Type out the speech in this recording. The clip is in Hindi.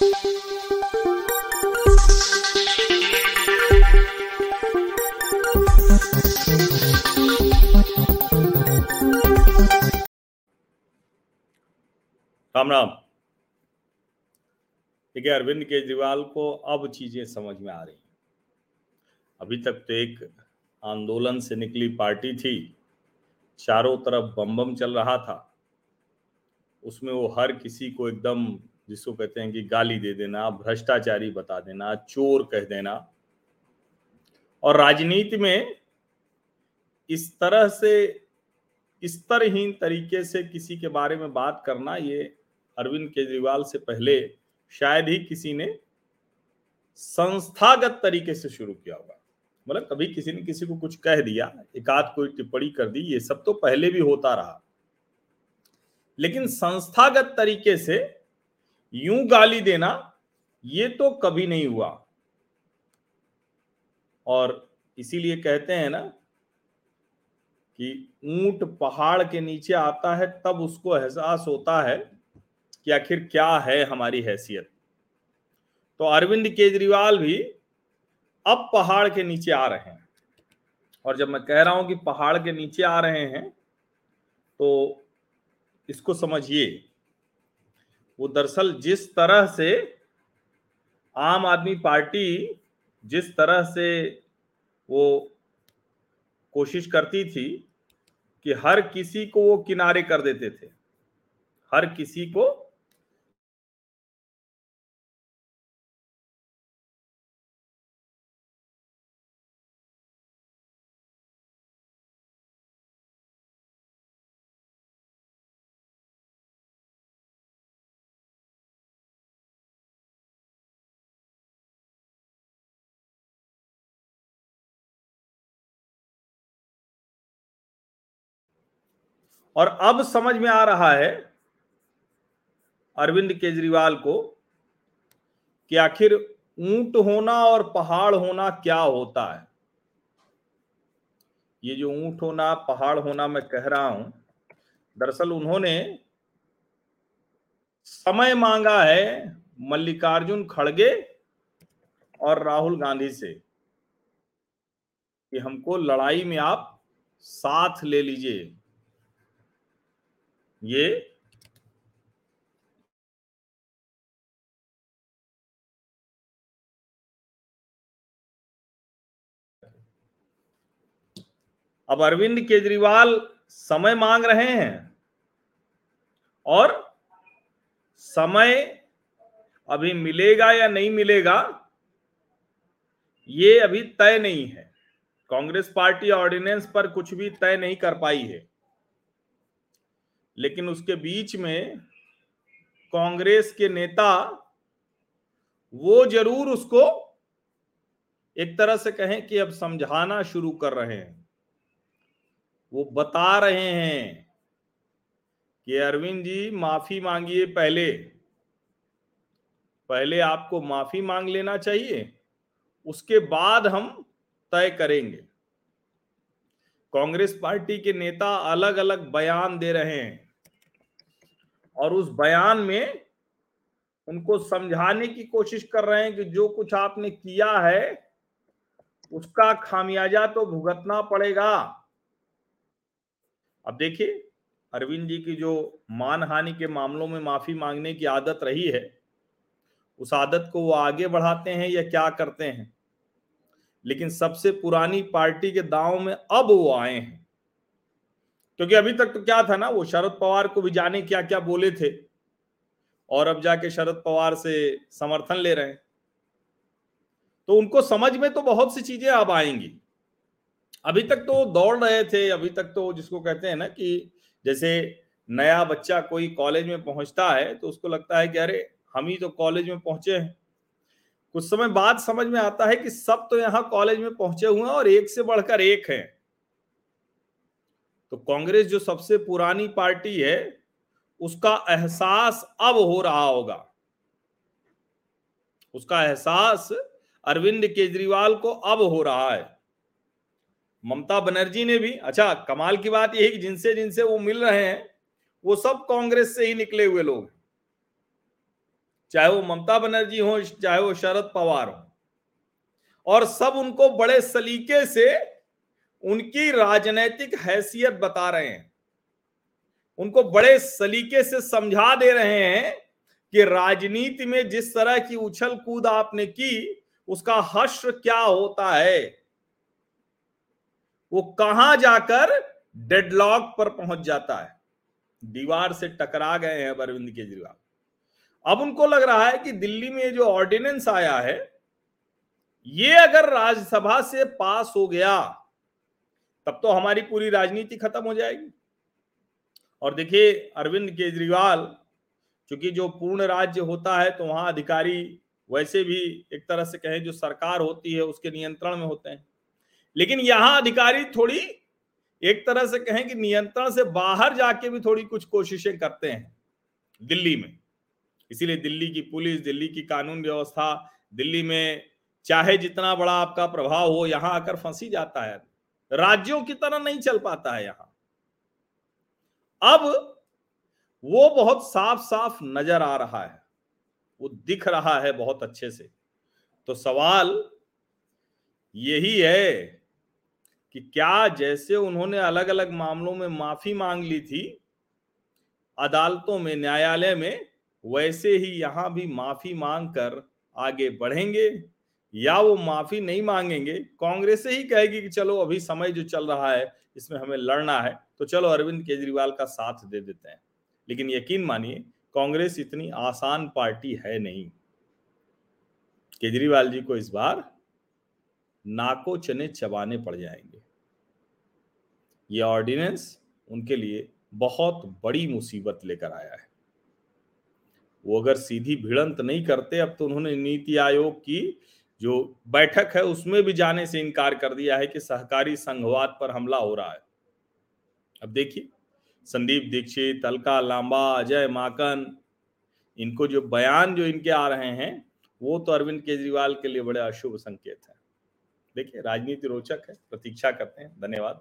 राम राम देखिए अरविंद केजरीवाल को अब चीज़ें समझ में आ रही अभी तक तो एक आंदोलन से निकली पार्टी थी, चारों तरफ़ बम बम चल रहा था। उसमें वो हर किसी को एकदम जिसको कहते हैं कि गाली दे देना, भ्रष्टाचारी बता देना, चोर कह देना। और राजनीति में इस तरह से स्तरहीन तरीके से किसी के बारे में बात करना, ये अरविंद केजरीवाल से पहले शायद ही किसी ने संस्थागत तरीके से शुरू किया होगा। मतलब कभी किसी ने किसी को कुछ कह दिया, एक आध कोई टिप्पणी कर दी, ये सब तो पहले भी होता रहा। लेकिन संस्थागत तरीके से यूँ गाली देना, ये तो कभी नहीं हुआ। और इसीलिए कहते हैं ना कि ऊँट पहाड़ के नीचे आता है, तब उसको एहसास होता है कि आखिर क्या है हमारी हैसियत। तो अरविंद केजरीवाल भी अब पहाड़ के नीचे आ रहे हैं। और जब मैं कह रहा हूँ कि पहाड़ के नीचे आ रहे हैं तो इसको समझिए वो दरअसल जिस तरह से आम आदमी पार्टी जिस तरह से वो कोशिश करती थी कि हर किसी को वो किनारे कर देते थे, हर किसी को और अब समझ में आ रहा है अरविंद केजरीवाल को कि आखिर ऊँट होना और पहाड़ होना क्या होता है? ये जो ऊँट होना, पहाड़ होना मैं कह रहा हूँ, दरअसल उन्होंने समय मांगा है मल्लिकार्जुन खड़गे और राहुल गांधी से कि हमको लड़ाई में आप साथ ले लीजिए। ये अब अरविंद केजरीवाल समय मांग रहे हैं और समय अभी मिलेगा या नहीं मिलेगा, ये अभी तय नहीं है। कांग्रेस पार्टी ऑर्डिनेंस पर कुछ भी तय नहीं कर पाई है। लेकिन उसके बीच में कांग्रेस के नेता, वो ज़रूर उसको एक तरह से कहें कि अब समझाना शुरू कर रहे हैं। वो बता रहे हैं कि अरविंद जी, माफ़ी मांगिए पहले। पहले आपको माफ़ी मांग लेना चाहिए, उसके बाद हम तय करेंगे। कांग्रेस पार्टी के नेता अलग अलग बयान दे रहे हैं। और उस बयान में उनको समझाने की कोशिश कर रहे हैं कि जो कुछ आपने किया है, उसका खामियाजा तो भुगतना पड़ेगा। अब देखिए, अरविंद जी की जो मानहानि के मामलों में माफ़ी मांगने की आदत रही है, उस आदत को वो आगे बढ़ाते हैं या क्या करते हैं? लेकिन सबसे पुरानी पार्टी के दाव में अब वो आए हैं। क्योंकि अभी तक तो क्या था ना, वो शरद पवार को भी जाने क्या क्या बोले थे और अब जाके शरद पवार से समर्थन ले रहे हैं। तो उनको समझ में तो बहुत सी चीज़ें अब आएँगी। अभी तक तो दौड़ रहे थे, अभी तक तो जिसको कहते हैं ना कि जैसे नया बच्चा कोई कॉलेज में पहुँचता है तो उसको लगता है कि अरे, हम ही तो कॉलेज में पहुँचे हैं। कुछ समय बाद समझ में आता है कि सब तो यहाँ कॉलेज में पहुँचे हुए हैं और एक से बढ़कर एक है। तो कांग्रेस जो सबसे पुरानी पार्टी है, उसका एहसास अब हो रहा होगा। उसका एहसास अरविंद केजरीवाल को अब हो रहा है। ममता बनर्जी ने भी अच्छा कमाल की बात यह कि जिनसे जिनसे वो मिल रहे हैं, वो सब कांग्रेस से ही निकले हुए लोग चाहे वो ममता बनर्जी हो, चाहे वो शरद पवार हो। और सब उनको बड़े सलीके से उनकी राजनीतिक हैसियत बता रहे हैं। उनको बड़े सलीके से समझा दे रहे हैं कि राजनीति में जिस तरह की उछल कूद आपने की, उसका हश्र क्या होता है? वो कहाँ जाकर डेडलॉक पर पहुँच जाता है? दीवार से टकरा गए हैं अरविंद केजरीवाल। अब उनको लग रहा है कि दिल्ली में जो ऑर्डिनेंस आया है, ये अगर राज्यसभा से पास हो गया तब तो हमारी पूरी राजनीति खत्म हो जाएगी। और देखिए, अरविंद केजरीवाल क्योंकि जो पूर्ण राज्य होता है तो वहाँ अधिकारी वैसे भी एक तरह से कहें, जो सरकार होती है, उसके नियंत्रण में होते हैं। लेकिन यहाँ अधिकारी थोड़ी एक तरह से कहें कि नियंत्रण से बाहर जाके भी थोड़ी कुछ कोशिशें करते हैं, दिल्ली में। इसीलिए दिल्ली की पुलिस, दिल्ली की कानून व्यवस्था, दिल्ली में चाहे जितना बड़ा आपका प्रभाव हो, यहाँ आकर फंसी जाता है। राज्यों की तरह नहीं चल पाता है यहाँ। अब वो बहुत साफ़ साफ़ नज़र आ रहा है। वो दिख रहा है बहुत अच्छे से। तो सवाल यही है कि क्या जैसे उन्होंने अलग अलग मामलों में माफ़ी मांग ली थी, अदालतों में, न्यायालय में, वैसे ही यहाँ भी माफ़ी मांग कर आगे बढ़ेंगे? या वो माफ़ी नहीं मांगेंगे, कांग्रेस ही कहेगी कि चलो अभी समय जो चल रहा है, इसमें हमें लड़ना है तो चलो अरविंद केजरीवाल का साथ दे देते हैं। लेकिन यकीन मानिए, कांग्रेस इतनी आसान पार्टी है नहीं। केजरीवाल जी को इस बार नाको चने चबाने पड़ जाएँगे। ये ऑर्डिनेंस उनके लिए बहुत बड़ी मुसीबत लेकर आया है। वो अगर सीधी भिड़ंत नहीं करते, अब तो उन्होंने नीति आयोग की जो बैठक है उसमें भी जाने से इनकार कर दिया है कि सहकारी संघवाद पर हमला हो रहा है। अब देखिए, संदीप दीक्षित अलका लांबा, अजय माकन, इनको जो बयान जो इनके आ रहे हैं, वो तो अरविंद केजरीवाल के लिए बड़े अशुभ संकेत है। देखिए, राजनीति रोचक है, प्रतीक्षा करते हैं। धन्यवाद।